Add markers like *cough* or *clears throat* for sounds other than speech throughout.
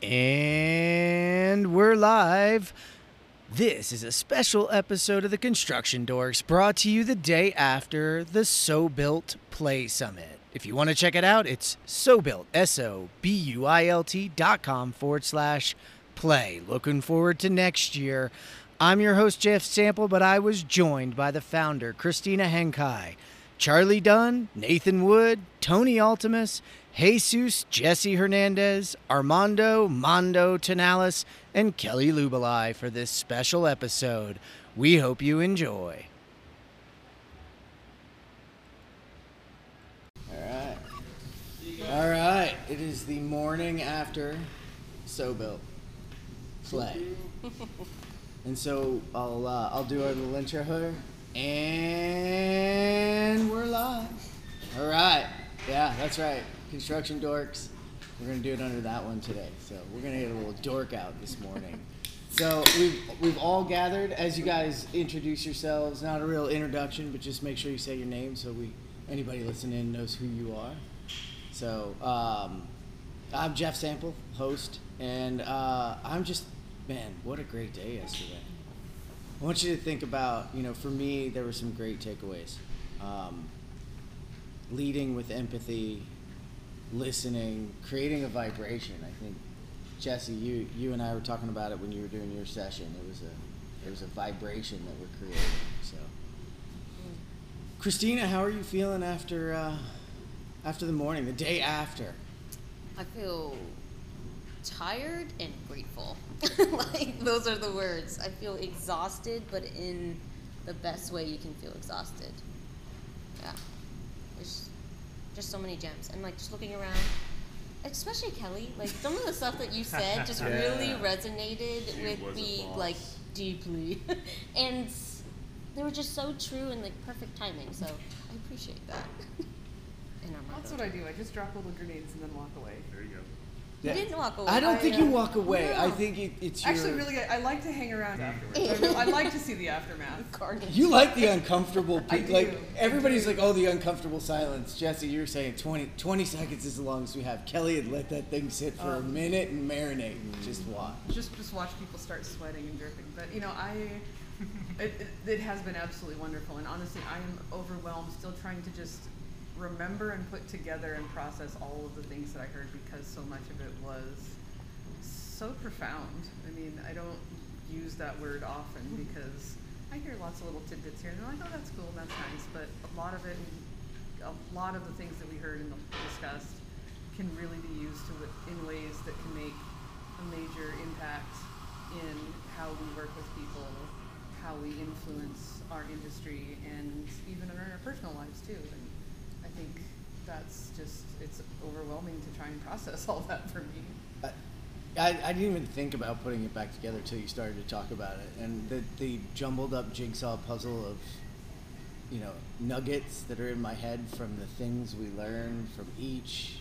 And we're live. This is a special episode of the Construction Dorks brought to you the day after the SoBuilt Play Summit. If you want to check it out, it's so built, S O B U I L T dot com forward slash play. Looking forward to next year. I'm your host, Jeff Sample, but I was joined by the founder, Kristina Henkai, Charlie Dunn, Nathan Wood, Tony Altemus, Jesus, Jesse Hernandez, Armando Mondo Tunales, and Kelli Lubeley for this special episode. We hope you enjoy. All right. All right. It is the morning after SoBuilt Play. *laughs* and so I'll uh, I'll do our little intro here. And we're live. All right. Yeah, that's right. Construction dorks. We're gonna do it under that one today. So we're gonna get a little dork out this morning. So we've we've all gathered as you guys introduce yourselves. Not a real introduction, but just make sure you say your name so we anybody listening knows who you are. So um, I'm Jeff Sample, host, and uh, I'm just man, what a great day yesterday. I want you to think about, you know, for me, there were some great takeaways. Um, leading with empathy, listening, creating a vibration. I think Jesse, you you and I were talking about it when you were doing your session. It was a it was a vibration that we're creating. So, Kristina, how are you feeling after uh, after the morning, the day after? I feel tired and grateful. *laughs* like those are the words. I feel exhausted, but in the best way you can feel exhausted. Yeah. There's just so many gems. And like just looking around, especially Kelli, like some of the stuff that you said just *laughs* Yeah. really resonated She with me like deeply. *laughs* and they were just so true and like perfect timing. So I appreciate that. That's what I do. I just drop little grenades and then walk away. There you go. You didn't walk away. I don't I, think uh, you walk away. I think it, it's your. Actually, really, I I like to hang around afterwards. I, really, I like to see the aftermath. *laughs* You like the uncomfortable, *laughs* I do. like I everybody's do. like, oh, the uncomfortable silence. Jesse, you were saying 20, 20 seconds is as long as we have. Kelli had let that thing sit for a Um, minute and marinate and just watch. Just just watch people start sweating and dripping. But you know, I *laughs* it, it, it has been absolutely wonderful. And honestly, I am overwhelmed. Still trying to just remember and put together and process all of the things that I heard because so much of it was so profound. I mean, I don't use that word often because I hear lots of little tidbits here, and they're like, "Oh, that's cool, that's nice." But a lot of it, a lot of the things that we heard and discussed, can really be used to, in ways that can make a major impact in how we work with people, how we influence our industry, and even in our personal lives too. And think that's just it's overwhelming to try and process all that for me. I, I, I didn't even think about putting it back together until you started to talk about it, and the the jumbled up jigsaw puzzle of, you know, nuggets that are in my head from the things we learn from each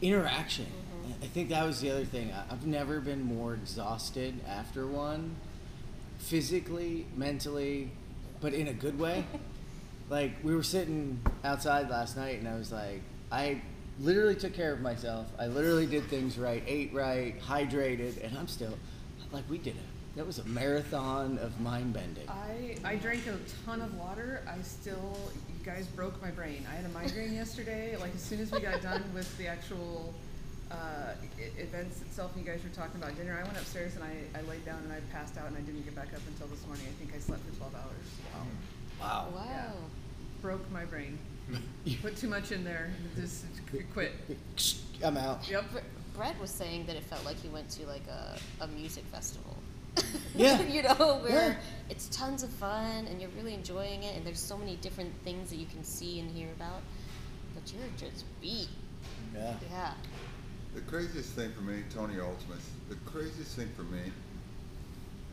interaction. Mm-hmm. I think that was the other thing. I've never been more exhausted after one, physically, mentally, but in a good way. *laughs* like we were sitting outside last night, and I was like, I literally took care of myself. I literally did things right, ate right, hydrated, and I'm still like we did it. that was a marathon of mind bending. I, I drank a ton of water. I still, you guys broke my brain. I had a migraine yesterday. Like, as soon as we got done with the actual uh, events itself, and you guys were talking about dinner, I went upstairs and I, I laid down and I passed out and I didn't get back up until this morning. I think I slept for 12 hours. Wow. Wow. Yeah. Broke my brain. Put too much in there. Just quit. I'm out. Yep. Bre- Brett was saying that it felt like he went to like a, a music festival. *laughs* Yeah. you know, where Yeah. it's tons of fun and you're really enjoying it, and there's so many different things that you can see and hear about, but you're just beat. Yeah. Yeah. The craziest thing for me, Tony Altemus, the craziest thing for me,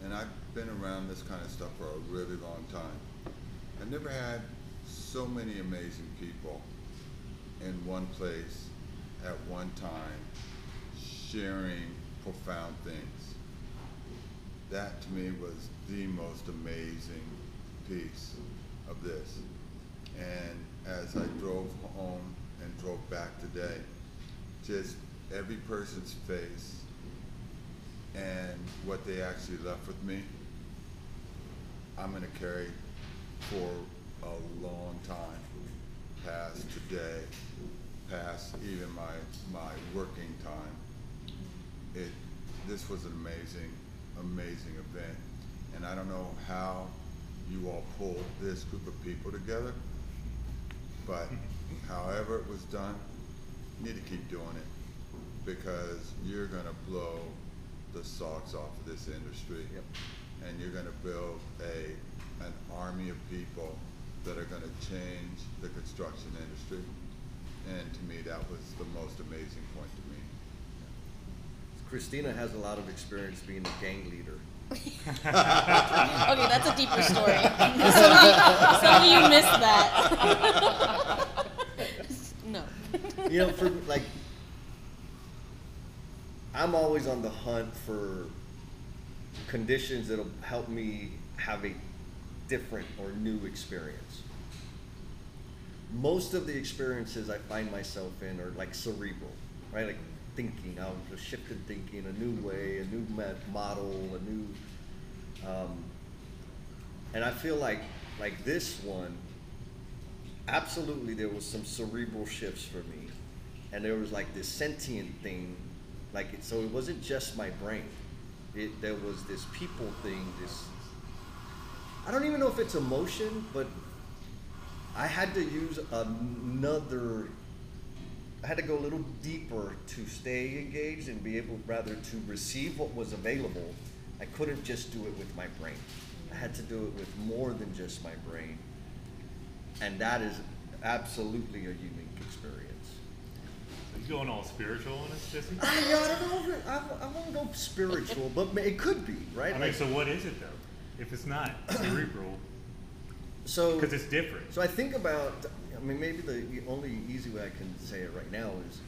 and I've been around this kind of stuff for a really long time. I've never had so many amazing people in one place at one time sharing profound things. That to me was the most amazing piece of this. And as I drove home and drove back today, just every person's face and what they actually left with me, I'm gonna carry for a long time, past today, past even my, my working time. It, this was an amazing, amazing event, and I don't know how you all pulled this group of people together, but however it was done, you need to keep doing it, because you're gonna blow the socks off of this industry. Yep. And you're gonna build a, an army of people that are gonna change the construction industry. And to me, that was the most amazing point to me. Kristina has a lot of experience being a gang leader. *laughs* Okay, that's a deeper story. some, of you, some of you missed that. *laughs* no. You know, for like, I'm always on the hunt for conditions that'll help me have a different or new experience. Most of the experiences I find myself in are like cerebral, right? Like thinking, I'm just shifted thinking, a new way, a new model, a new. Um, and I feel like like this one, absolutely there was some cerebral shifts for me, and there was like this sentient thing, like it, so it wasn't just my brain. It there was this people thing, this. I don't even know if it's emotion, but I had to use another. I had to go a little deeper to stay engaged and be able rather to receive what was available. I couldn't just do it with my brain. I had to do it with more than just my brain. And that is absolutely a unique experience. You going all spiritual on us, Jesse? I, I don't know if it, I, I won't go spiritual, but it could be, right? I mean, Like, so what is it though? If it's not cerebral, *clears throat* so, because it's different. so I think about, I mean, maybe the, the only easy way I can say it right now is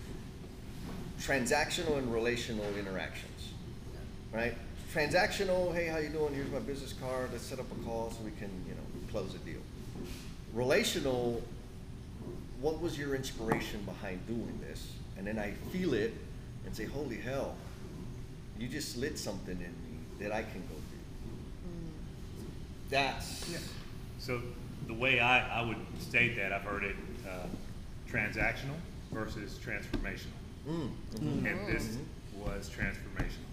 transactional and relational interactions, right? Transactional, hey, how you doing? Here's my business card. Let's set up a call so we can, you know, close a deal. Relational, what was your inspiration behind doing this? And then I feel it and say, holy hell, you just lit something in me that I can go. That's So the way I, I would state that, I've heard it uh, transactional versus transformational. mm. And this was transformational.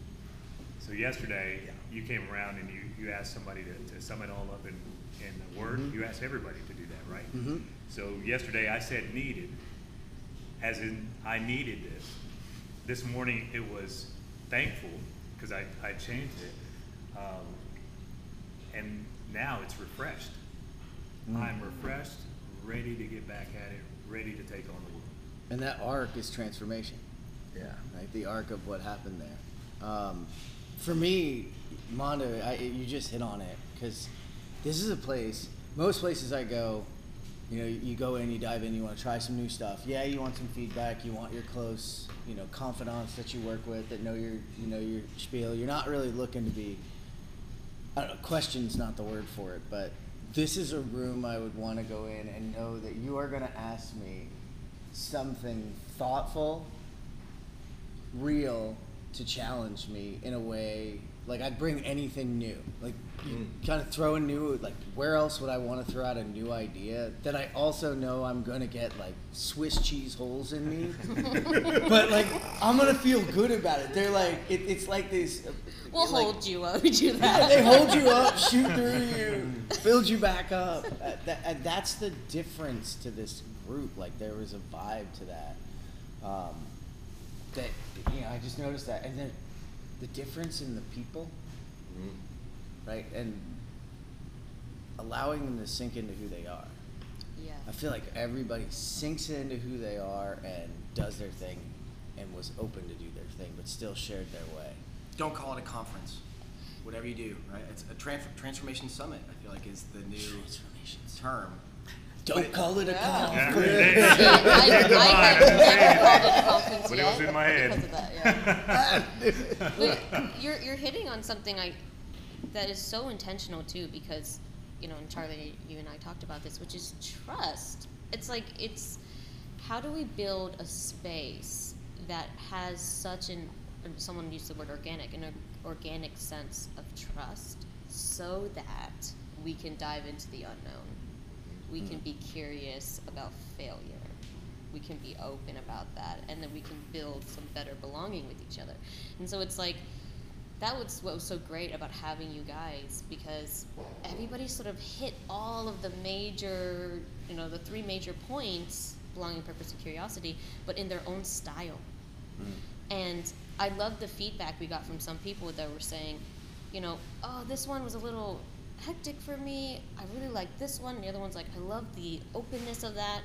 So yesterday, you came around and you, you asked somebody to, to sum it all up in, in a word. You asked everybody to do that, right? Mhm. So yesterday I said needed, as in I needed this. This morning it was thankful because I, I changed it. Um, and now it's refreshed. I'm refreshed, ready to get back at it, ready to take on the world. And that arc is transformation. Yeah. Like The arc of what happened there. Um, for me, Mondo, I, you just hit on it because this is a place. Most places I go, you know, you go in, you dive in, you want to try some new stuff. Yeah, you want some feedback. You want your close, you know, confidants that you work with that know your, you know, your spiel. You're not really looking to be. I don't know. Question's not the word for it, but this is a room I would want to go in and know that you are going to ask me something thoughtful real to challenge me in a way like I'd bring anything new. Like you kind of throw a new like where else would I want to throw out a new idea that I also know I'm gonna get like Swiss cheese holes in me, *laughs* but like I'm gonna feel good about it. They're like it, it's like this. uh, We'll like- hold you while *laughs* we do that. they hold you up, shoot through you, build you back up. Uh, that, and that's the difference to this group. Like there was a vibe to that. Um, that you know, I just noticed that, and then the difference in the people, Mhm. right, and allowing them to sink into who they are. Yeah. I feel like everybody sinks into who they are and does their thing, and was open to do their thing, but still shared their way. don't call it a conference. Whatever you do, right? It's a transfer, transformation summit. I feel like is the new Transformations. term. Don't call it a Yeah. conference. Yeah. I, *laughs* I have never called it a conference But it yet was in my head. because of that. Yeah. *laughs* but you're you're hitting on something I that is so intentional too because you know and Charlie you and I talked about this which is trust. It's like it's how do we build a space that has such an someone used the word organic, an organic sense of trust, so that we can dive into the unknown. We can hmm. be curious about failure. We can be open about that, and then we can build some better belonging with each other. And so it's like that was what was so great about having you guys because everybody sort of hit all of the major, you know, the three major points belonging, purpose, and curiosity, but in their own style. Hmm. And I love the feedback we got from some people that were saying, you know, oh, this one was a little hectic for me. I really like this one. The other one's like, I love the openness of that,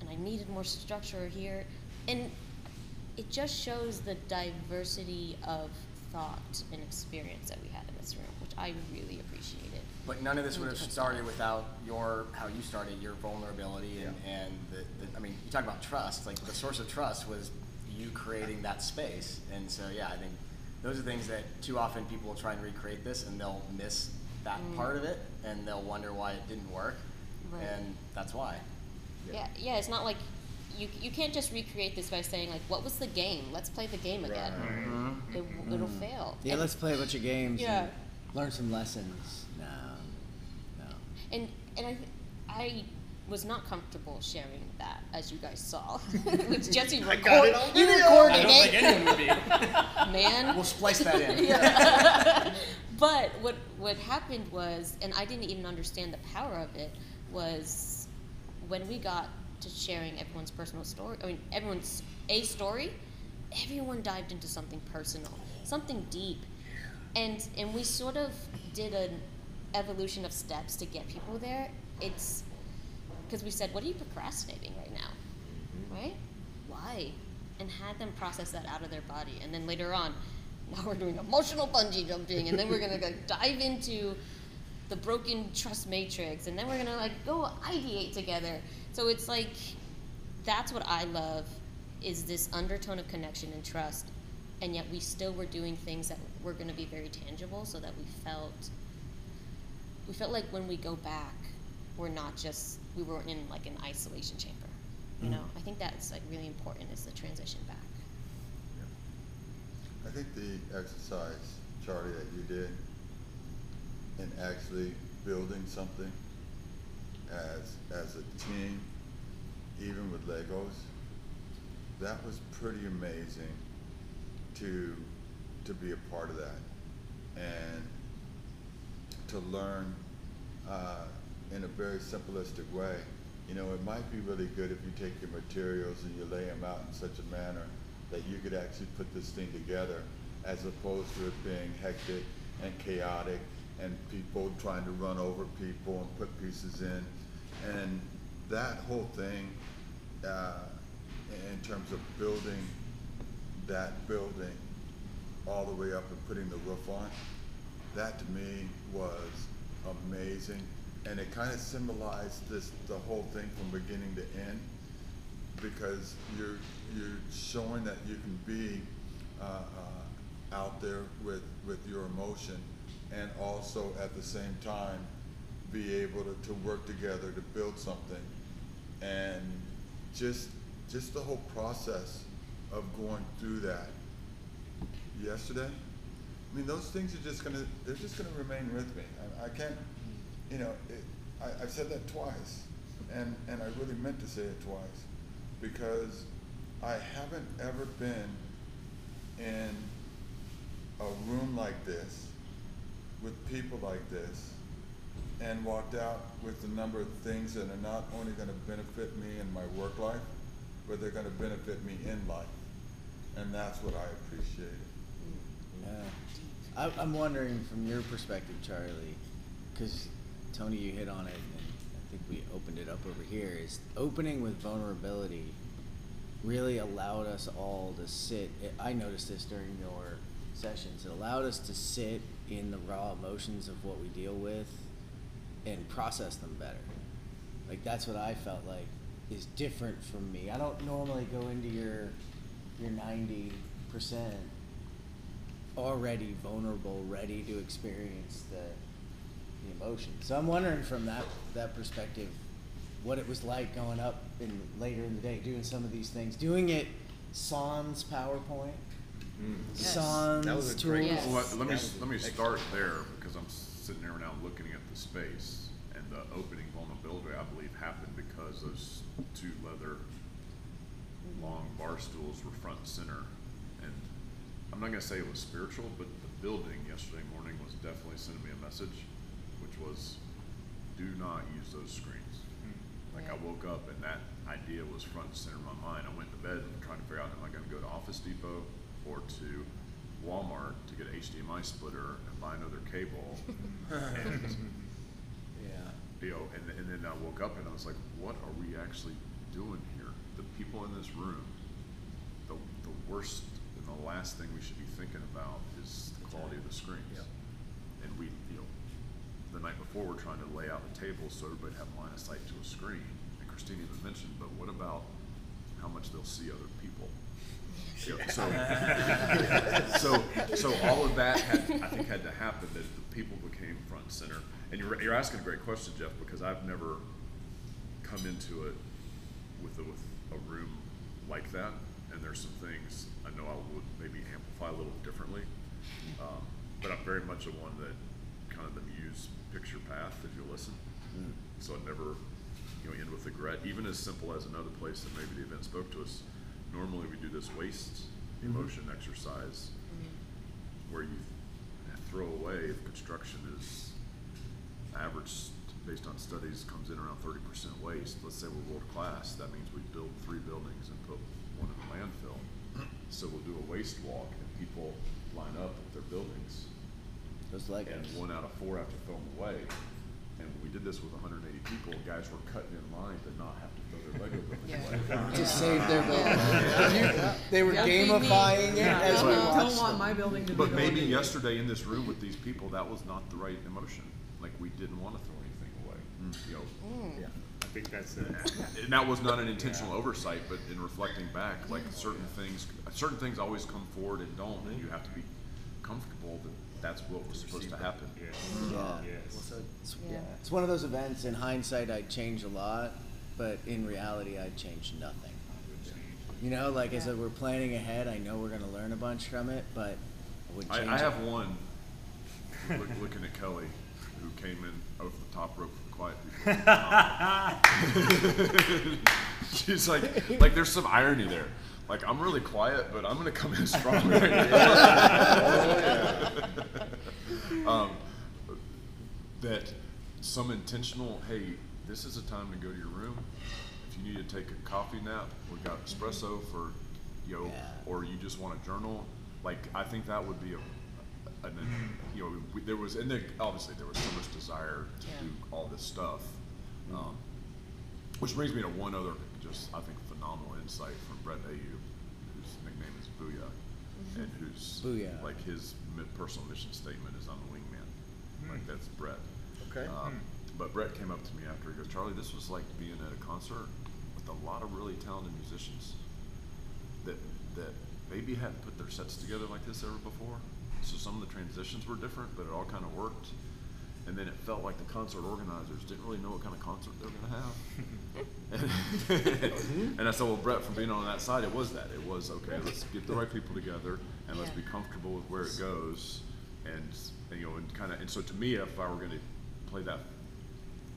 and I needed more structure here. And it just shows the diversity of thought and experience that we had in this room, which I really appreciated. But none of this would have started without your how you started your vulnerability and, and the, the I mean you talk about trust like the source of trust was you creating that space and so yeah I think those are things that too often people will try and recreate this and they'll miss that mm. part of it and they'll wonder why it didn't work Right. and that's why Yeah, yeah, it's not like you, you can't just recreate this by saying like, "What was the game? Let's play the game again." It, mm-hmm. it'll fail. Yeah, And- let's play a bunch of games Yeah. and learn some lessons. No, no. And and I I was not comfortable sharing that, as you guys saw. *laughs* Which *laughs* Jesse got record, it on you video. recorded *laughs* I don't think anyone would be man. we'll splice that in Yeah. But what what happened was, and I didn't even understand the power of it, was when we got to sharing everyone's personal story. I mean, everyone's a story. Everyone dived into something personal, something deep, and and we sort of did an evolution of steps to get people there. It's because we said, "What are you procrastinating right now?" Mm-hmm. Right? Why? And had them process that out of their body, and then later on, now we're doing emotional bungee jumping, and then we're gonna go dive into the broken trust matrix, and then we're gonna like go ideate together. So it's like that's what I love is this undertone of connection and trust, and yet we still were doing things that were gonna be very tangible, so that we felt we felt like when we go back, we're not just we were in like an isolation chamber. You mm. know, I think that's like really important is the transition back. I think the exercise, Charlie, that you did in actually building something as as a team, even with Legos, that was pretty amazing to to be a part of that and to learn uh, in a very simplistic way. You know, it might be really good if you take your materials and you lay them out in such a manner that you could actually put this thing together as opposed to it being hectic and chaotic and people trying to run over people and put pieces in. And that whole thing, uh, in terms of building that building all the way up and putting the roof on, that to me was amazing. And it kind of symbolized this, the whole thing from beginning to end because you're, you're showing that you can be uh, uh, out there with, with your emotion and also at the same time be able to, to work together to build something. And just, just the whole process of going through that yesterday, I mean, those things are just gonna, they're just gonna remain with me. I, I can't, you know, it, I, I've said that twice, and, and I really meant to say it twice, because I haven't ever been in a room like this, with people like this, and walked out with a number of things that are not only gonna benefit me in my work life, but they're gonna benefit me in life. And that's what I appreciated. Yeah. I, I'm wondering from your perspective, Charlie, because Tony, you hit on it, think we opened it up over here. Is opening with vulnerability really allowed us all to sit? I noticed this during your sessions. It allowed us to sit in the raw emotions of what we deal with and process them better. Like that's what I felt like is different from me. I don't normally go into your your ninety percent already vulnerable, ready to experience the the emotion. So I'm wondering from that that perspective, what it was like going up in later in the day, doing some of these things, doing it sans PowerPoint, mm. Yes. Sans That was a great- tools. Yes. Well, let, let me, let me excellent. start there, because I'm sitting there now looking at the space, and the opening vulnerability, I believe, happened because those two leather long bar stools were front and center. And I'm not gonna say it was spiritual, but the building yesterday morning was definitely sending me a message, which was, do not use those screens. Hmm. Like I woke up and that idea was front and center in my mind. I went to bed and trying to figure out, am I gonna go to Office Depot or to Walmart to get a HDMI splitter and buy another cable? *laughs* And, Yeah. you know, and, and then I woke up and I was like, what are we actually doing here? The people in this room, the, the worst and the last thing we should be thinking about is the quality of the screens. Yep. And we, you know, the night before, we're trying to lay out the tables so everybody have line of sight to a screen. And Christine even mentioned, but what about how much they'll see other people? You know, so, *laughs* so, so all of that had, I think, had to happen, that the people became front and center. And you're, you're asking a great question, Jeff, because I've never come into it with a, with a room like that. And there's some things I know I would maybe amplify a little differently. Um, but I'm very much a one that kind of the muse picture path if you listen. Hmm. So I never, you know, end with regret. Even as simple as another place that maybe the event spoke to us. Normally we do this waste emotion hmm. exercise mm-hmm. where you throw away if construction is average based on studies comes in around thirty percent waste. Let's say we're world class, that means we build three buildings and put one in the landfill. Hmm. So we'll do a waste walk and people line up with their buildings Those and one out of four have to throw them away. And when we did this with hundred and eighty people, guys were cutting in line to not have to throw their Lego building Yeah. away. *laughs* To save their building. *laughs* You- They were Yeah. Feed gamifying it Yeah, as we don't, watched don't want my building to But the maybe one- yesterday in this room with these people, that was not the right emotion. Like, we didn't wanna throw anything away, mm. you know? Mm. Yeah. I think that's it. *laughs* And that was not an intentional oversight, but in reflecting back, like certain things, certain things always come forward and don't, and mm-hmm. you have to be comfortable that that's what was supposed to happen. Yes. Yeah. Yes. It's, Yeah. yeah. it's one of those events. In hindsight, I'd change a lot, but in reality, I'd change nothing. You know, like as Yeah. we're planning ahead, I know we're gonna learn a bunch from it, but I wouldn't change I it. have one, look, looking at Kelli, who came in over the top rope for the quiet people. *laughs* *laughs* She's like, like there's some irony there. Like I'm really quiet, but I'm gonna come in *laughs* strong right now. um, that some intentional, hey, this is a time to go to your room. If you need to take a coffee nap, we've got espresso for, you know, Yeah. or you just want to journal. Like I think that would be a, you know, we, there was, and there, obviously there was so much desire to Yeah. do all this stuff. Um, which brings me to one other, just I think phenomenal insight from Brett Ayu, whose nickname is Booyah, mm-hmm. and who's Booyah. like his personal mission statement is I'm the wingman. Hmm. Like that's Brett. Okay. Um, hmm. But Brett came up to me after he goes, Charlie, this was like being at a concert with a lot of really talented musicians that that maybe hadn't put their sets together like this ever before. So some of the transitions were different, but it all kind of worked. And then it felt like the concert organizers didn't really know what kind of concert they were going to have. and, *laughs* and I said, well, Brett, from being on that side, it was that. It was okay. Let's get the right people together, and let's be comfortable with where it goes, and, and, you know, and kind of. And so to me, if I were going to play that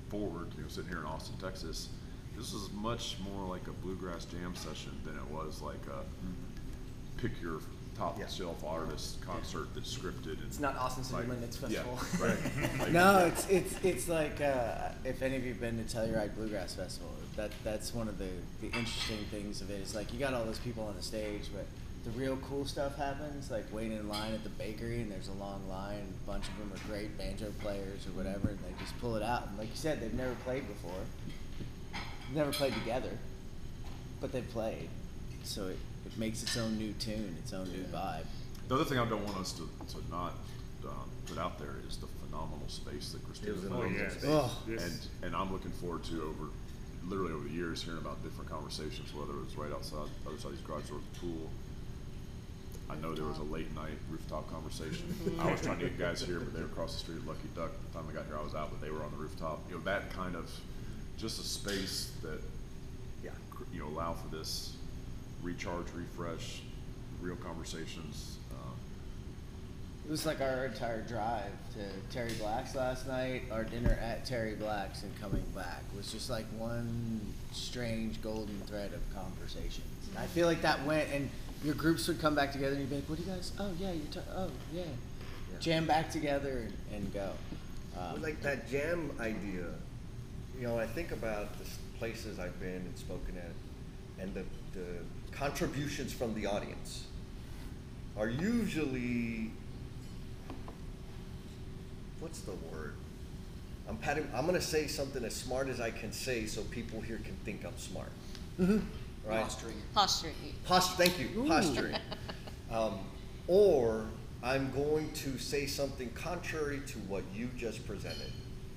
forward, you know, sitting here in Austin, Texas, this was much more like a bluegrass jam session than it was like a mm-hmm. pick your top Yeah. shelf artist concert that's scripted. And It's not Austin City like- Limits yeah, Festival. right. *laughs* Like- *laughs* No, it's it's it's like uh, if any of you've been to Telluride Bluegrass Festival, that that's one of the the interesting things of it. Is like you got all those people on the stage, but the real cool stuff happens. Like waiting in line at the bakery, and there's a long line. And a bunch of them are great banjo players or whatever, and they just pull it out. And like you said, they've never played before, never played together, but they've played. So it, it makes its own new tune, its own new vibe. The other thing I don't want us to, to not um, put out there is the phenomenal space that Kristina It was an Oh, yes. Oh. And, and I'm looking forward to over, literally over the years, hearing about different conversations, whether it was right outside, other side of these garage doors, the pool. I know there was a late night rooftop conversation. I was trying to get guys here, but they were across the street at Lucky Duck. By the time I got here, I was out, but they were on the rooftop. You know, that kind of, just a space that, Yeah. you know, allow for this recharge, refresh, real conversations. Um, It was like our entire drive to Terry Black's last night, our dinner at Terry Black's and coming back was just like one strange golden thread of conversations. And I feel like that went, and your groups would come back together and you'd be like, what do you guys, oh yeah, you're, ta- oh yeah. Jam back together and, and go. Um, Well, like that jam idea, you know, I think about the places I've been and spoken at, and the, the contributions from the audience are usually, what's the word? I'm patting, I'm gonna say something as smart as I can say so people here can think I'm smart. Right? Posturing. Posturing. Post, thank you, posturing. Um, or I'm going to say something contrary to what you just presented,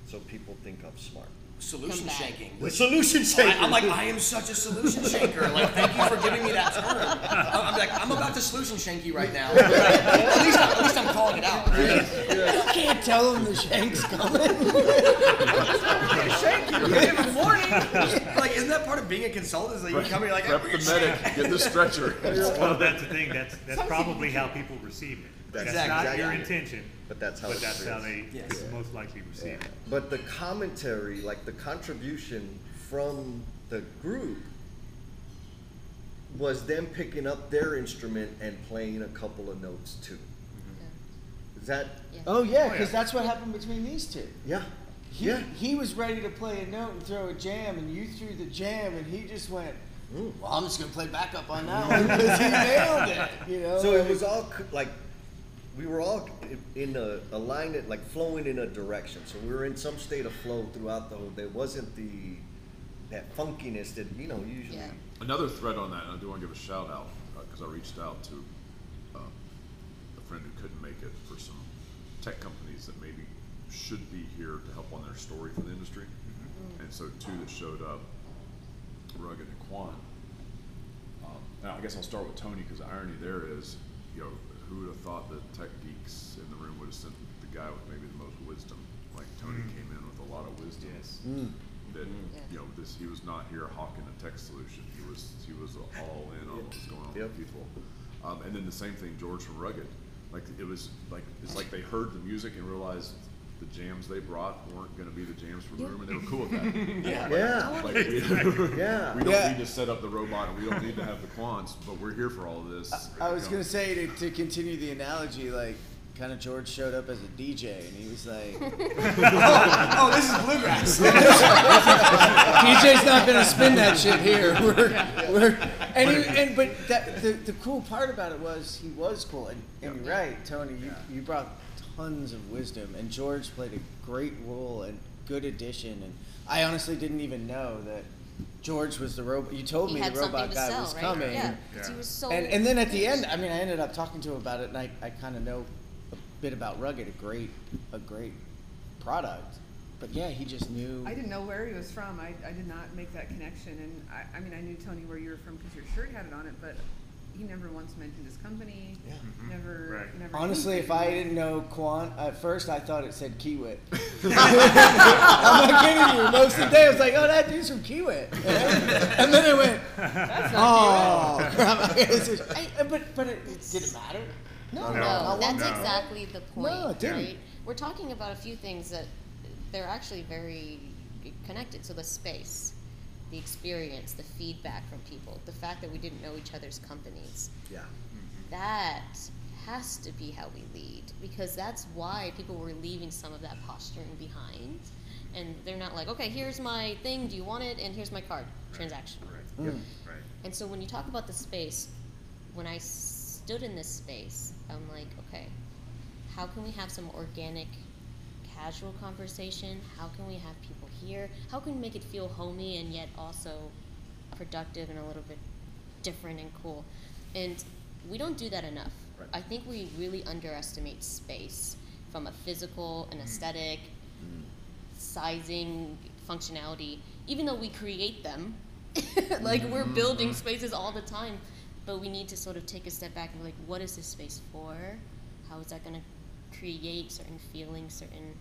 so people think I'm smart. Solution Come back. shaking. Which- solution shaker. I, am like, I am such a solution shaker. Like, thank you for giving me that term. I'm I'm like, I'm about to solution shank you right now. at least, at least I'm calling it out. you can't tell them the shank's coming. Shank you. Good morning. Like, isn't that part of being a consultant? Is like you come here like, Prep "Hey, the medic, get the stretcher. Well, that's the thing, that's, that's probably how people receive it. That's Exactly. not your Exactly. intention, But that's how but it that's how is. they Yes. most likely receive it. But the commentary, like the contribution from the group, was them picking up their instrument and playing a couple of notes too. Is that? Yeah. oh yeah, Oh, because that's what happened between these two. Yeah. He, Yeah. he was ready to play a note and throw a jam, and you threw the jam, and he just went, Mm. "Well, I'm just gonna play backup on that *laughs* one because he nailed it." You know. So it was all c- like, we were all i- in a, a line, like flowing in a direction. So we were in some state of flow throughout the whole. There wasn't the that funkiness that you know usually. Yeah. Another thread on that, and I do want to give a shout out, because I reached out to uh, a friend who couldn't make it for some tech companies that maybe should be here to help on their story for the industry. And so two that showed up, Rugged and Kwant. Um, now I guess I'll start with Tony, because the irony there is, you know, who would have thought that tech geeks in the room would have sent the guy with maybe the most wisdom? Like Tony Mm. came in with a lot of wisdom Yes. Mm. that Yeah. you know this he was not here hawking a tech solution he was he was all in on what was going on Yep. with people um, and then the same thing george from rugged like it was like it's like they heard the music and realized the jams they brought weren't going to be the jams for the room and they were cool with that *laughs* Yeah. Yeah. like we, *laughs* Yeah. we don't Yeah. need to set up the robot and we don't need to have the quants but we're here for all of this I was gonna say to, to continue the analogy, like kind of George showed up as a DJ, and he was like, *laughs* oh, this is bluegrass. DJ's not gonna spin that shit here. We're, we're and, he, and but that, the the cool part about it was he was cool, and, and you're right, Tony. You, you brought tons of wisdom, and George played a great role and good addition. And I honestly didn't even know that George was the robot. You told He me the robot guy sell, was right? coming. Yeah, 'cause he was so. And, and then at the end, I mean, I ended up talking to him about it, and I, I kind of know a bit about Rugged, a great, a great product. But yeah, he just knew. I didn't know where he was from. I, I did not make that connection. And I, I mean, I knew Tony where you were from because your shirt had it on it, but he never once mentioned his company. Yeah. Mm-hmm. Never, Right. never. Honestly, if. I didn't know Kwant at first, I thought it said Kiewit. *laughs* *laughs* I'm not kidding you. Most of the day, I was like, "Oh, that dude's from Kiewit," *laughs* and then I went, That's "Oh, crap!" It's just- I- uh, but but it, did it matter? No, No, not that's one bit. exactly the point, No, it didn't. right? We're talking about a few things that they're actually very connected. So the space, the experience, the feedback from people, the fact that we didn't know each other's companies. Yeah. Mm-hmm. That has to be how we lead because that's why people were leaving some of that posturing behind. And they're not like, okay, here's my thing, do you want it? And here's my card, transaction. Right. Mm. Yep. Right. And so when you talk about the space, when I stood in this space, I'm like, okay, how can we have some organic, casual conversation? How can we have people here? How can we make it feel homey and yet also productive and a little bit different and cool? And we don't do that enough. Right. I think we really underestimate space from a physical and mm. aesthetic mm. sizing functionality even though we create them *laughs* like we're mm-hmm. building mm-hmm. spaces all the time but we need to sort of take a step back and be like what is this space for how is that going to create certain feelings certain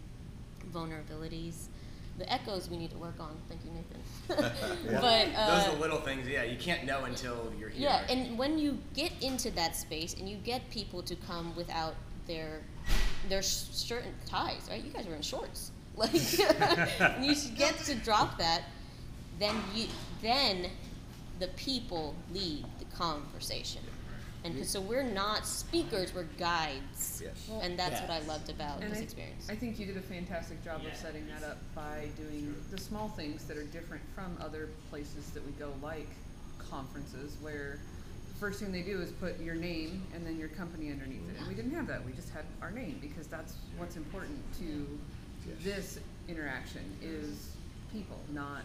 vulnerabilities The echoes we need to work on. Thank you, Nathan. Yeah. *laughs* *laughs* But uh, Those are the little things. Yeah, you can't know until you're here. yeah, and when you get into that space and you get people to come without their their sh- shirt and ties, right? You guys are in shorts. *laughs* Like you should get to drop that, then you then the people lead the conversation. And 'cause- so we're not speakers, we're guides. Yes. And that's what I loved about And this I, experience. I think you did a fantastic job of setting that up by doing the small things that are different from other places that we go, like conferences, where the first thing they do is put your name and then your company underneath it. And we didn't have that. We just had our name because that's what's important to Yes. this interaction is people, not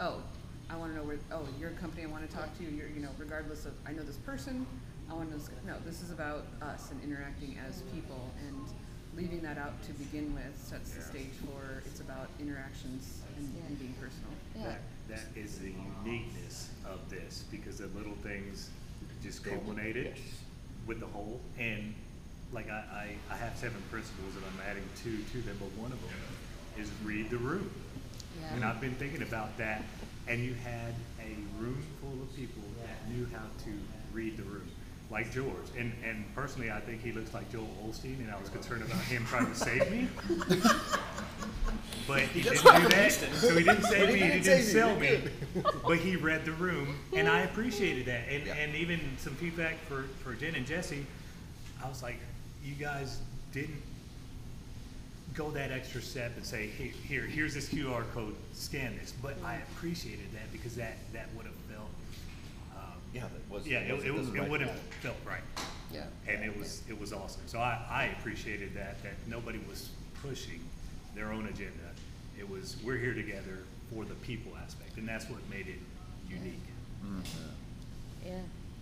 oh, I want to know where oh your company I want to talk to. You're you know regardless of I know this person. Oh, I want to this, no. This is about us and interacting as people and leaving that out to begin with sets the stage for it's about interactions and, and being personal. yeah. That, that is the uniqueness of this, because the little things just They will- culminated yes. with the whole, and like I, I, I have seven principles and I'm adding two to them, but one of them is read the room. Yeah. And I've been thinking about that, and you had a room full of people that knew how to read the room, like George. And and personally, I think he looks like Joel Osteen, and I was concerned about him trying to save me. But he didn't do that, so he didn't save me, and he didn't sell me. But he read the room, and I appreciated that. And Yeah. and even some feedback for for Jen and Jesse, I was like, you guys didn't go that extra step and say, here, here, here's this QR code, scan this. But I appreciated that because that, that would have felt, Yeah, that was. yeah, it, was- it, was it would have felt right. Yeah. And it was, it was awesome. So I, I appreciated that, that nobody was pushing their own agenda. It was, we're here together for the people aspect, and that's what made it unique. Mm-hmm. yeah.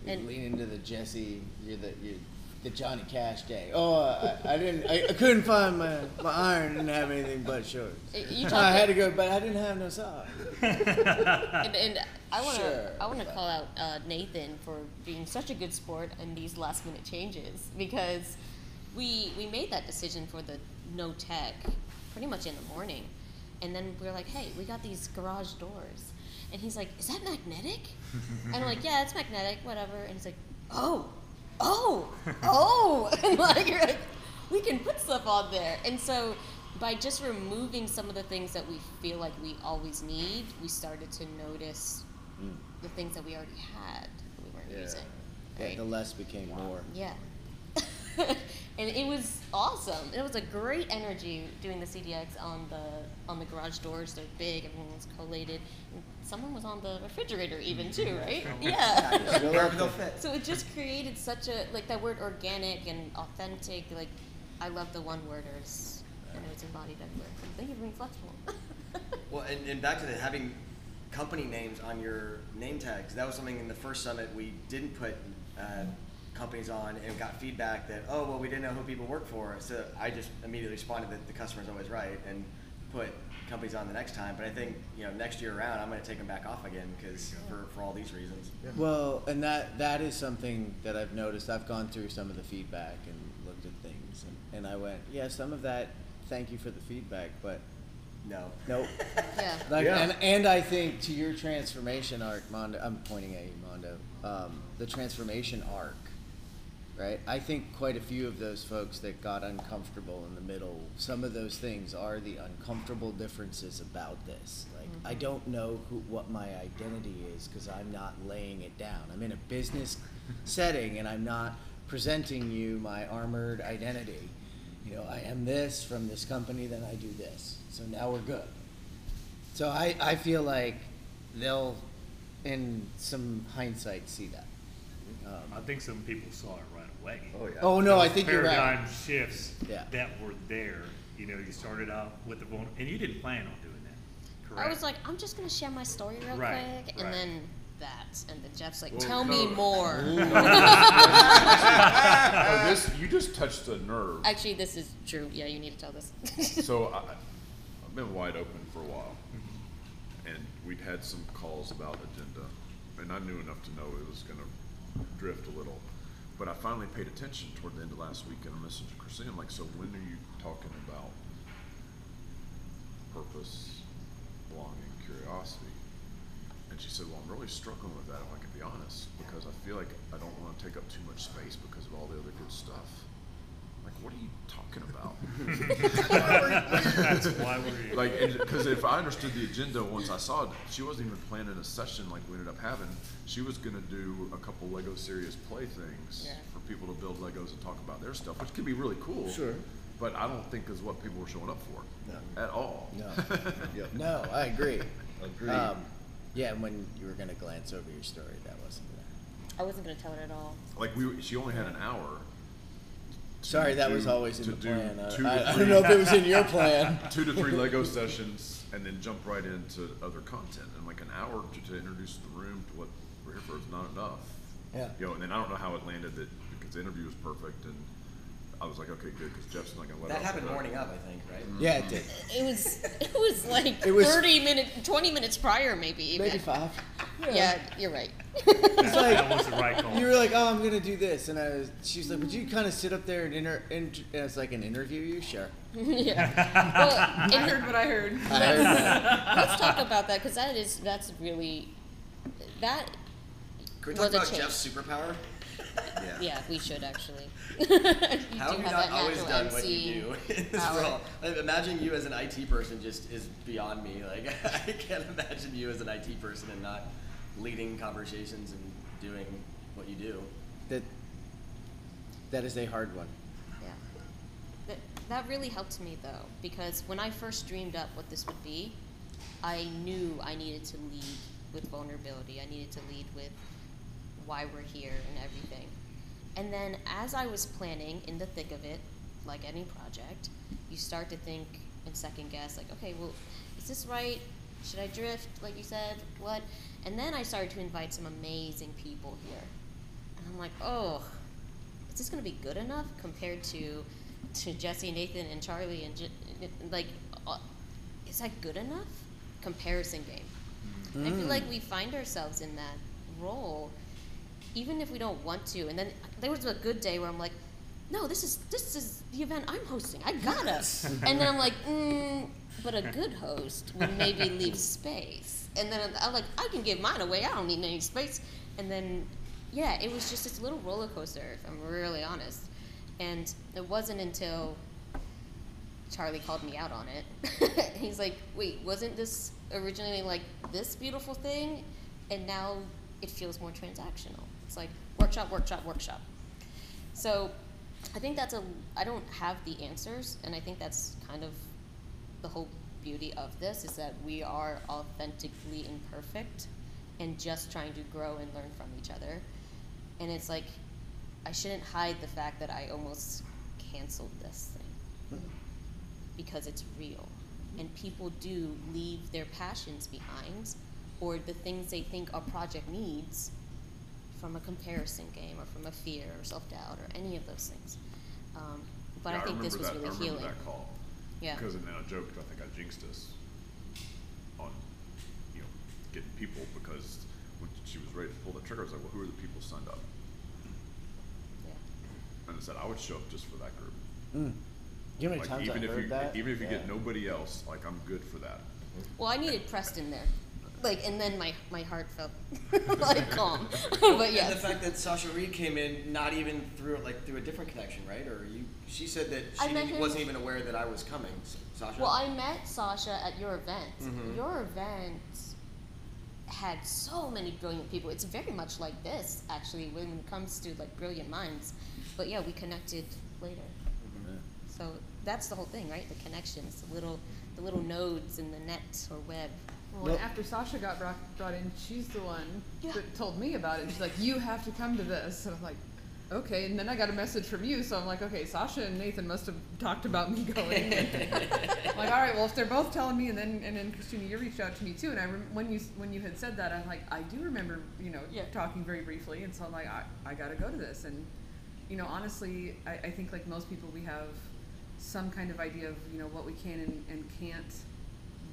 You And lean into the Jesse, you're the you're the Johnny Cash day. Oh, I, I didn't, I, I couldn't find my, my iron. Didn't have anything but shorts. You I had to go, but I didn't have no socks. *laughs* and, and I want to Sure. I want to call out uh, Nathan for being such a good sport in these last minute changes because we we made that decision for the no tech pretty much in the morning, and then we are like, hey, we got these garage doors, and he's like, is that magnetic? and I'm like, yeah, it's magnetic, whatever. And he's like, oh, oh, oh, *laughs* and like, you're like we can put stuff on there, and so by just removing some of the things that we feel like we always need, we started to notice hmm. the things that we already had that we weren't Yeah. using. Yeah, the less became more. Yeah. *laughs* and it was awesome. It was a great energy doing the CDX on the on the garage doors. They're big. Everything was collated. And someone was on the refrigerator even too, right? Yeah. Go Wherever up they'll there. fit. So it just created such a like that word organic and authentic. Like I love the one worders, and it's embodied everywhere. Thank you for being flexible. *laughs* Well, and, and back to the having company names on your name tags. That was something in the first summit we didn't put uh, companies on, and got feedback that oh well we didn't know who people work for. So I just immediately responded that the customer's always right and put companies on the next time. But I think you know next year around I'm going to take them back off again because for, for all these reasons. Well, and that that is something that I've noticed. I've gone through some of the feedback and looked at things, and, and I went, yeah, some of that. Thank you for the feedback, but No. nope. *laughs* yeah. Like, Yeah. and, and I think to your transformation arc, Mondo, I'm pointing at you, Mondo, um, the transformation arc, right? I think quite a few of those folks that got uncomfortable in the middle, some of those things are the uncomfortable differences about this. Like, I don't know who, what my identity is because I'm not laying it down. I'm in a business setting and I'm not presenting you my armored identity. You know, I am this from this company, then I do this. So now we're good. So I, I feel like they'll, in some hindsight, see that. I Um, think some people saw it right away. Oh yeah. oh no, I Those think you're right. paradigm right. shifts Yeah. that were there. You know, you started out with the vulner, and you didn't plan on doing that, correct? I was like, I'm just gonna share my story real Right, quick, and right. then that, and then Jeff's like, Well, tell me no. more. *laughs* *laughs* oh, this you just touched a nerve. Actually, this is true. Yeah, you need to tell this. *laughs* So I, I've been wide open for a while, and we'd had some calls about agenda, and I knew enough to know it was going to drift a little. But I finally paid attention toward the end of last week, and I messaged Christine. I'm like, "So when are you talking about purpose belonging curiosity. And she said, Well, I'm really struggling with that, if I can be honest, because I feel like I don't want to take up too much space because of all the other good stuff. I'm like, what are you talking about? That's *laughs* why we're here. like, because if I understood the agenda once I saw it, she wasn't even planning a session like we ended up having. She was going to do a couple Lego serious play things Yeah. for people to build Legos and talk about their stuff, which could be really cool. Sure. But I don't think is what people were showing up for No. at all. No. *laughs* Yep. No, I agree. Agreed. Um, yeah, and when you were gonna glance over your story, that wasn't there. I wasn't gonna tell it at all. like we, she only had an hour. To Sorry, that was always in to the do plan. I- two to I, I don't know if it was in your plan. *laughs* two to three Lego sessions and then jump right into other content. And like an hour to, to introduce the room to what we're here for is not enough. Yeah. You know, and then I don't know how it landed that because the interview was perfect and I was like, okay, good, because Jeff's not gonna let That us happened know. morning of, I think, right? Mm-hmm. Yeah, it did. It was it was like It was- thirty minutes, twenty minutes prior, maybe. Even. Maybe five. Yeah, you're right. It's like That was the right call. you were like, "Oh, I'm gonna do this," and I was. She's like, "Would you kind of sit up there and inter?" And it's like an interview you, sure. *laughs* yeah. *laughs* Well, I and heard what I heard. *laughs* I heard that. let's talk about that because that is that's really that. Can we Was talk a about change. Jeff's superpower? Yeah. Yeah, we should actually. How you do have you not that always natural done what MC you do in this power. role? Like, Imagine you as an IT person just is beyond me. Like I can't imagine you as an IT person and not leading conversations and doing what you do. That. That is a hard one. Yeah. That, that really helped me though, because when I first dreamed up what this would be, I knew I needed to lead with vulnerability. I needed to lead with why we're here and everything. And then as I was planning in the thick of it, like any project, you start to think and second guess, like, okay, well, is this right? Should I drift, like you said? What? And then I started to invite some amazing people here. And I'm like, oh, is this going to be good enough compared to to Jesse, Nathan, and Charlie and like, uh, is that good enough? Comparison game. And I feel like we find ourselves in that role, even if we don't want to. And then there was a good day where I'm like, no, this is this is the event I'm hosting. I gotta. and then I'm like, mm, but a good host would maybe *laughs* leave space. And then I'm like, I can give mine away. I don't need any space. And then, yeah, it was just this little roller coaster, if I'm really honest. And it wasn't until Charlie called me out on it. *laughs* He's like, wait, wasn't this originally like this beautiful thing? And now it feels more transactional. It's like workshop, workshop, workshop. So I think that's a, I don't have the answers, and I think that's kind of the whole beauty of this is that we are authentically imperfect and just trying to grow and learn from each other. And it's like, I shouldn't hide the fact that I almost canceled this thing because it's real. And people do leave their passions behind or the things they think our project needs from a comparison game or from a fear or self doubt or any of those things. Um, but Yeah, I think this was that- really I remember healing. that call. Yeah. Because and then I joked, I think I jinxed us on, you know, getting people because when she was ready to pull the trigger, I was like, well, who are the people signed up? Yeah. And I said, I would show up just for that group. Mm. You know how many Like times even I if heard you, that? even if you get nobody else, like I'm good for that. Well, I needed Preston there. Like, and then my, my heart felt *laughs* *laughs* like calm. *laughs* but And yeah. the fact that Sasha Reed came in not even through like through a different connection, right? Or you? She said that she him- wasn't even aware that I was coming. Sasha. Well, I met Sasha at your event. Mhm. Your event had so many brilliant people. It's very much like this, actually, when it comes to like brilliant minds. But yeah, we connected later. So that's the whole thing, right? The connections, the little, the little nodes in the net or web. Well, and after Sasha got brought, brought in, she's the one Yeah. that told me about it. She's like, "You have to come to this," and I'm like, "Okay." And then I got a message from you, so I'm like, "Okay, Sasha and Nathan must have talked about me going." *laughs* I'm like, all right, well, if they're both telling me, and then and then Kristina, you reached out to me too, and I rem- when you when you had said that, I'm like, I do remember, you know, Yeah. talking very briefly, and so I'm like, I, I got to go to this, and you know, honestly, I, I think like most people, we have some kind of idea of you know what we can and, and can't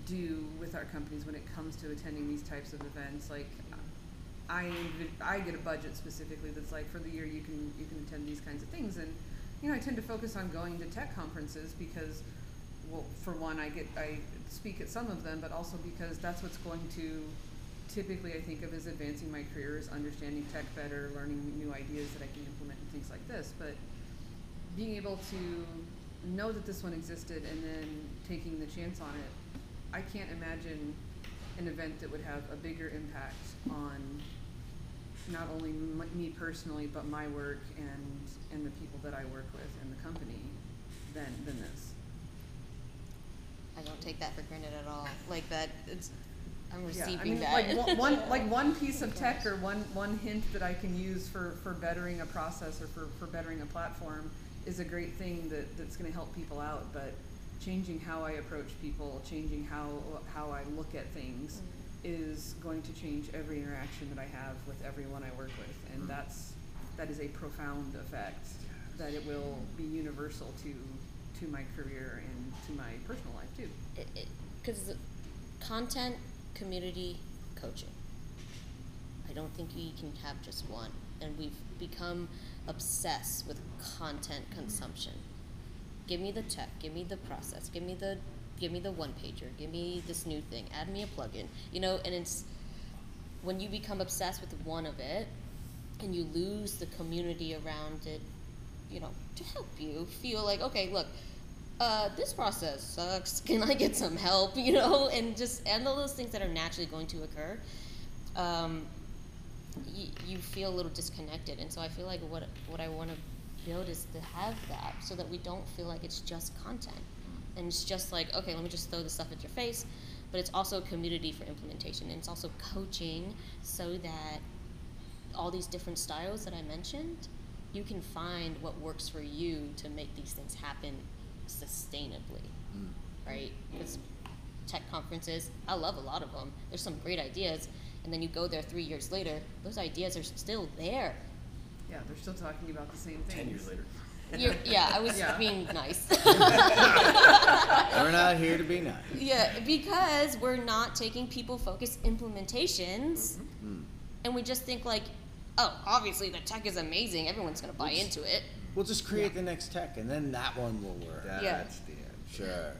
do with our companies when it comes to attending these types of events. Like, I I get a budget specifically that's like for the year you can you can attend these kinds of things, and you know I tend to focus on going to tech conferences because well, for one, I get I speak at some of them, but also because that's what's going to typically I think of as advancing my career is understanding tech better, learning new ideas that I can implement and things like this. But being able to know that this one existed and then taking the chance on it, I can't imagine an event that would have a bigger impact on not only m- me personally, but my work and and the people that I work with and the company than than this. I don't take that for granted at all. Like that, it's I'm Yeah, receiving I mean, that. like one, one *laughs* like one piece of tech or one one hint that I can use for for bettering a process or for for bettering a platform is a great thing that that's going to help people out. But changing how I approach people, changing how how I look at things, mm. is going to change every interaction that I have with everyone I work with, and mm. that's that is a profound effect that it will be universal to to my career and to my personal life too. because content, community, coaching. I don't think you can have just one, and we've become obsessed with content consumption. Give me the tech, give me the process, give me the give me the one pager, give me this new thing, add me a plugin. You know, and it's when you become obsessed with one of it and you lose the community around it, you know, to help you feel like, okay, look, uh, this process sucks. Can I get some help? *laughs* You know, and just and all those things that are naturally going to occur. Um, y- you feel a little disconnected, and so I feel like what what I want to build is to have that, so that we don't feel like it's just content, and it's just like okay, let me just throw this stuff at your face, but it's also a community for implementation, and it's also coaching, so that all these different styles that I mentioned, you can find what works for you to make these things happen sustainably, mm. right? Because tech conferences, I love a lot of them. There's some great ideas, and then you go there three years later, those ideas are still there. Yeah, they're still talking about the same thing. Ten years later. You're, yeah, I was Yeah. being nice. *laughs* We're not here to be nice. yeah, because we're not taking people focused implementations, mm-hmm. hmm. and we just think like, oh, obviously the tech is amazing. Everyone's gonna buy into it. We'll just create the next tech, and then that one will work. That's Yeah. the end. Sure.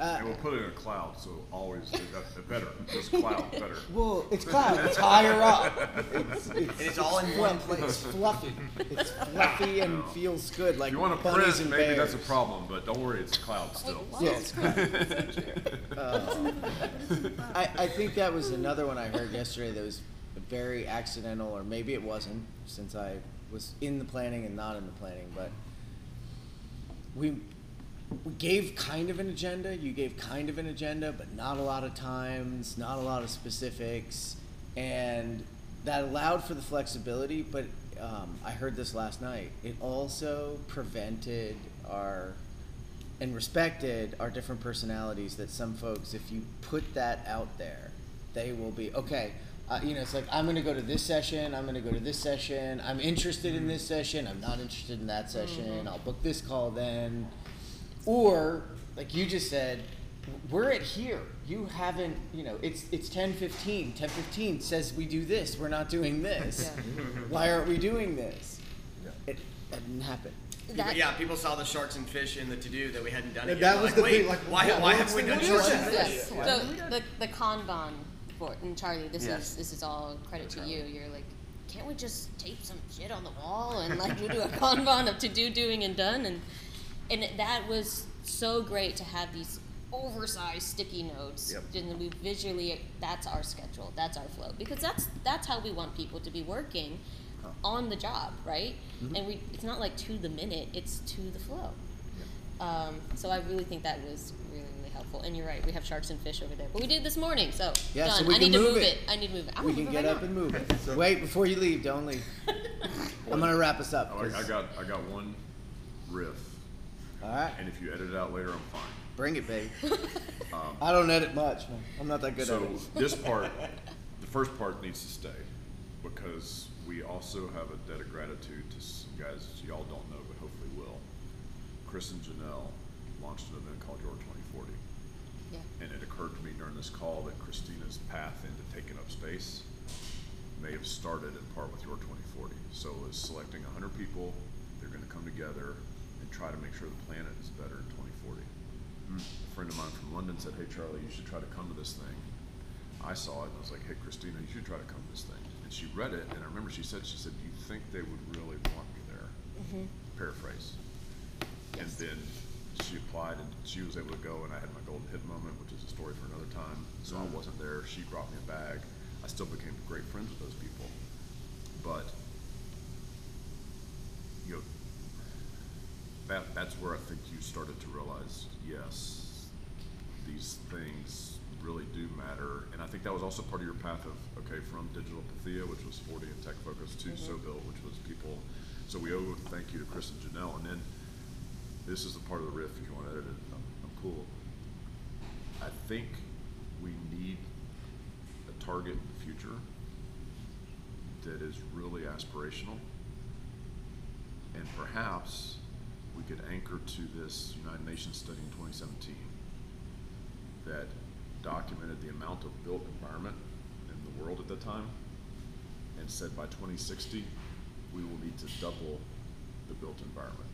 Uh, And we'll put it in a cloud, so always, that's better, just *laughs* cloud, better. well, it's cloud. It's higher up. It's, it's, And it's all in one fluff- place. It's fluffy. It's fluffy and feels good, like If you wanna bunnies print, maybe bears. that's a problem, but don't worry, it's a cloud still. Wait, what? Yeah, it's Uh, I, I think that was another one I heard yesterday that was very accidental, or maybe it wasn't, since I was in the planning and not in the planning, but we we gave kind of an agenda. You gave kind of an agenda, but not a lot of times, not a lot of specifics, and that allowed for the flexibility. But um, I heard this last night. It also prevented our and respected our different personalities. That some folks, if you put that out there, they will be okay. Uh, you know, it's like I'm going to go to this session. I'm going to go to this session. I'm interested in this session. I'm not interested in that session. I'll book this call then. Or like you just said, we're at here. You haven't. You know, it's it's 10:15. 10:15 says we do this. We're not doing this. Mm-hmm. Why aren't we doing this? It, that didn't happen. That- yeah, people saw the sharks and fish in the to do that we hadn't done Yeah, it that yet. was like, the wait, big, like, why, yeah, why haven't we the- done what sharks is and that? fish? So the, the Kanban for and Charlie, this Yes. is this is all credit to you. You're like, can't we just tape some shit on the wall and like we'll do a *laughs* Kanban of to do, doing, and done, and and that was so great to have these oversized sticky notes, Yep. and then we visually that's our schedule, that's our flow, because that's that's how we want people to be working on the job, right? And we it's not like to the minute, it's to the flow. Um, so I really think that was really, really helpful. And you're right, we have sharks and fish over there. But we did this morning, so Yeah, done. so we I need can to move move it. it. I need to move it. I'm we gonna can get it up right and move it. *laughs* Wait before you leave. Don't leave. *laughs* I'm gonna wrap us up. I I got, I got one riff, all right, and if you edit it out later, I'm fine. bring it, babe. *laughs* Um, I don't edit much. Man. I'm not that good so at it. this *laughs* part, the first part needs to stay because we also have a debt of gratitude to some guys y'all don't know, but hopefully will. Chris and Janelle launched an event called Your 2040, Yeah. and it occurred to me during this call that Kristina's path into taking up space may have started in part with Your 2040. So it's selecting 100 people. They're going to come together and try to make sure the planet is better in 2040. A friend of mine from London said, "Hey Charlie, you should try to come to this thing." I saw it and I was like, "Hey Kristina, you should try to come to this thing." And she read it, and I remember she said, "She said, do you think they would really want me there?" Mm-hmm. Paraphrase. And then she applied, and she was able to go, and I had my golden hit moment, which is a story for another time. So I wasn't there. She brought me a bag. I still became great friends with those people, but you know, that that's where I think you started to realize, yes, these things really do matter. And I think that was also part of your path of okay, from digital Pathia, which was 40 and tech focused, to mm-hmm. Built, which was people. So we owe a thank you to Chris and Janelle, and then this is the part of the riff. If you want to edit it, I'm, I'm cool. I think we need a target in the future that is really aspirational and perhaps we could anchor to this United Nations study in 2017 that documented the amount of built environment in the world at that time and said by 2060 we will need to double the built environment.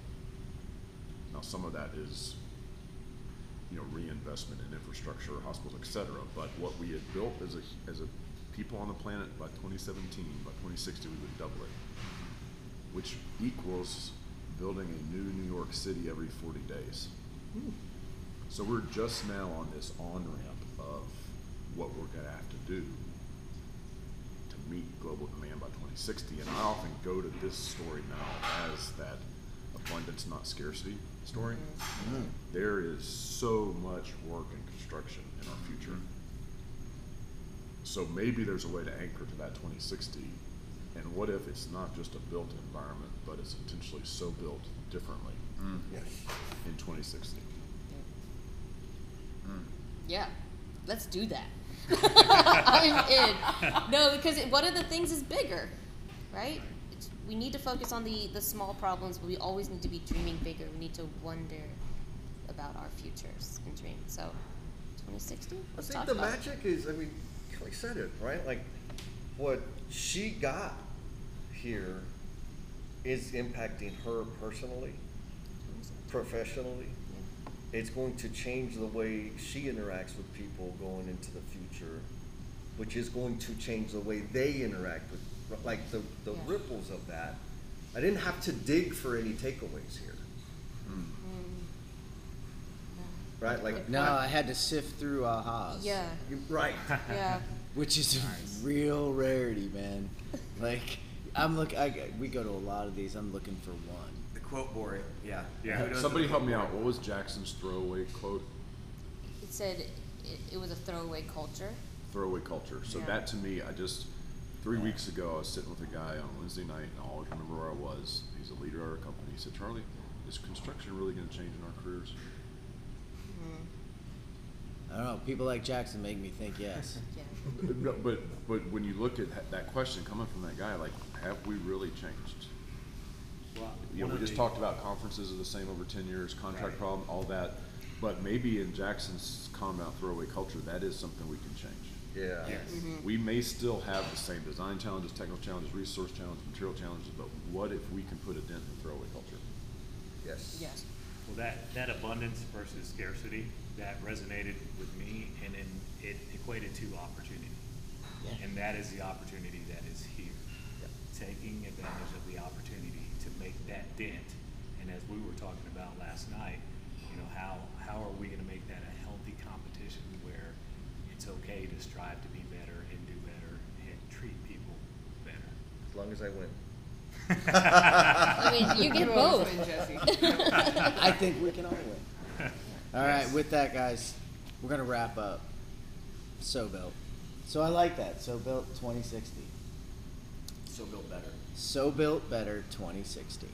Now, some of that is you know, reinvestment in infrastructure, hospitals, et cetera. But what we had built as a, as a people on the planet by 2017, by 2060, we would double it, which equals building a new New York City every 40 days. So we're just now on this on ramp of what we're going to have to do to meet global demand by 2060. And I often go to this story now as that abundance, not scarcity story. Mm-hmm. There is so much work and construction in our future. So maybe there's a way to anchor to that 2060. And what if it's not just a built environment, but it's intentionally so built differently mm. Yes. in 2060? Mm. Yeah, let's do that. *laughs* *laughs* I'm in. No, because it, one of the things is bigger, right? It's, we need to focus on the, the small problems, but we always need to be dreaming bigger. We need to wonder about our futures and dream. So, 2060? I Let's think talk the about it. magic is, I mean, Kelli said it, right? Like, what she got here is impacting her personally, professionally. It's going to change the way she interacts with people going into the future, which is going to change the way they interact with, like, the, the Yeah. ripples of that. I didn't have to dig for any takeaways here, Mm, right? Like, No, I had to sift through ahas. yeah. you- right. Yeah. *laughs* Which is a real rarity, man. Like, I'm look. I, we go to a lot of these. I'm looking for one. The quote board, yeah. Yeah. Kudos Somebody help me out. What was Jackson's throwaway quote? It said it, it was a throwaway culture. Throwaway culture. So Yeah. that to me, I just three weeks ago I was sitting with a guy on Wednesday night, and I always remember where I was. He's a leader at our company. He said, "Charlie, is construction really going to change in our careers?" I don't know. People like Jackson make me think yes. Yeah. *laughs* No, but but when you look at ha- that question coming from that guy, like, have we really changed? Well, You know, one we of just the- talked about conferences are the same over ten years, contract Right. problem, all that. But maybe in Jackson's comment about throwaway culture, that is something we can change. Yeah. Yes. We mm-hmm. may still have the same design challenges, technical challenges, resource challenges, material challenges, but what if we can put a dent in throwaway culture? Yes. Yes. Well, that, that abundance versus scarcity, that resonated with me, and then it equated to opportunity. Yeah. And that is the opportunity that is here. Taking advantage of the opportunity to make that dent. And as we were talking about last night, you know, how, how are we gonna make that a healthy competition where it's okay to strive to be better and do better and treat people better? As long as I win. *laughs* I mean, you get You both. win, Jesse. *laughs* I think we can all win. All right, with that, guys, we're gonna wrap up. SoBuilt. So I like that. SoBuilt 2060. SoBuilt better. SoBuilt better 2060.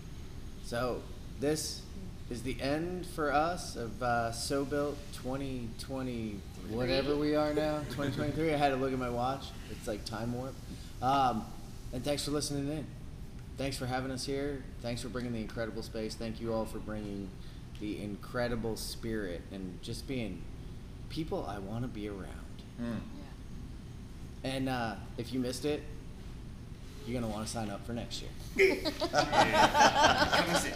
So this is the end for us of uh, SoBuilt 2020, whatever we are now, 2023. I had to look at my watch. It's like time warp. Um, and thanks for listening in. Thanks for having us here. Thanks for bringing the incredible space. Thank you all for bringing the incredible spirit and just being people I want to be around. Mm. And uh, if you missed it, you're gonna want to sign up for next year. *laughs* Come and see.